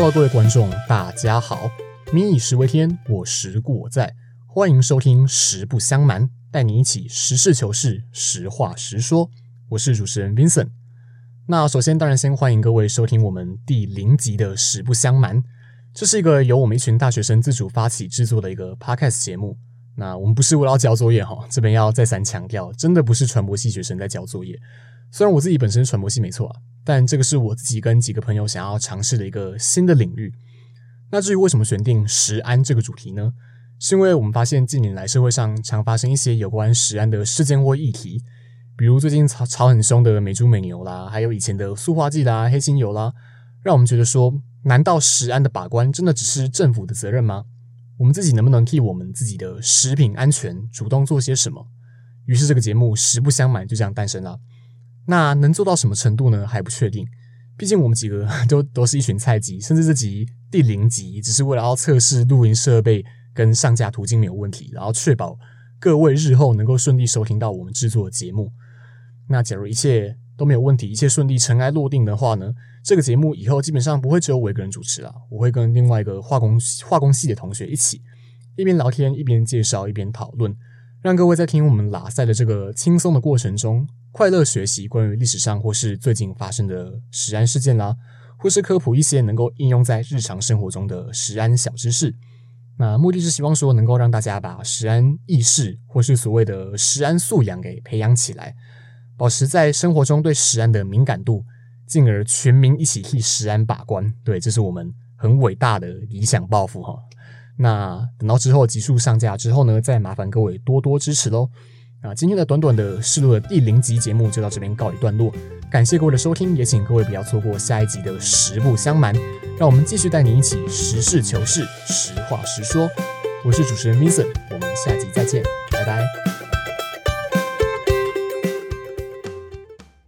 Hello，各位观众，大家好。民以食为天，我食故我在。欢迎收听《实不相瞒》，带你一起实事求是、实话实说。我是主持人 Vincent。那首先，当然先欢迎各位收听我们第零集的《实不相瞒》。这是一个由我们一群大学生自主发起制作的一个 Podcast 节目。那我们不是为了要交作业哈，这边要再三强调，真的不是传播系学生在交作业。虽然我自己本身传播系没错啊，但这个是我自己跟几个朋友想要尝试的一个新的领域。那至于为什么选定食安这个主题呢？是因为我们发现近年来社会上常发生一些有关食安的事件或议题，比如最近吵吵很凶的美猪美牛啦，还有以前的塑化剂啦、黑心油啦，让我们觉得说，难道食安的把关真的只是政府的责任吗？我们自己能不能替我们自己的食品安全主动做些什么？于是这个节目实不相瞒就这样诞生了。那能做到什么程度呢？还不确定。毕竟我们几个 都都是一群菜鸡，甚至这集第零集只是为了要测试录音设备跟上架途径没有问题，然后确保各位日后能够顺利收听到我们制作的节目。那假如一切都没有问题，一切顺利尘埃落定的话呢？这个节目以后基本上不会只有我一个人主持了，我会跟另外一个化工化工系的同学一起，一边聊天一边介绍一边讨论，让各位在听我们拉赛的这个轻松的过程中。快乐学习关于历史上或是最近发生的食安事件啦，或是科普一些能够应用在日常生活中的食安小知识。那目的是希望说能够让大家把食安意识或是所谓的食安素养给培养起来，保持在生活中对食安的敏感度，进而全民一起替食安把关。对，这是我们很伟大的理想抱负哈。那等到之后集数上架之后呢，再麻烦各位多多支持喽。啊今天的短短的试录的第零集节目就到这边告一段落，感谢各位的收听，也请各位不要错过下一集的实不相瞒，让我们继续带你一起实事求是、实话实说。我是主持人 Vincent，我们下集再见，拜拜。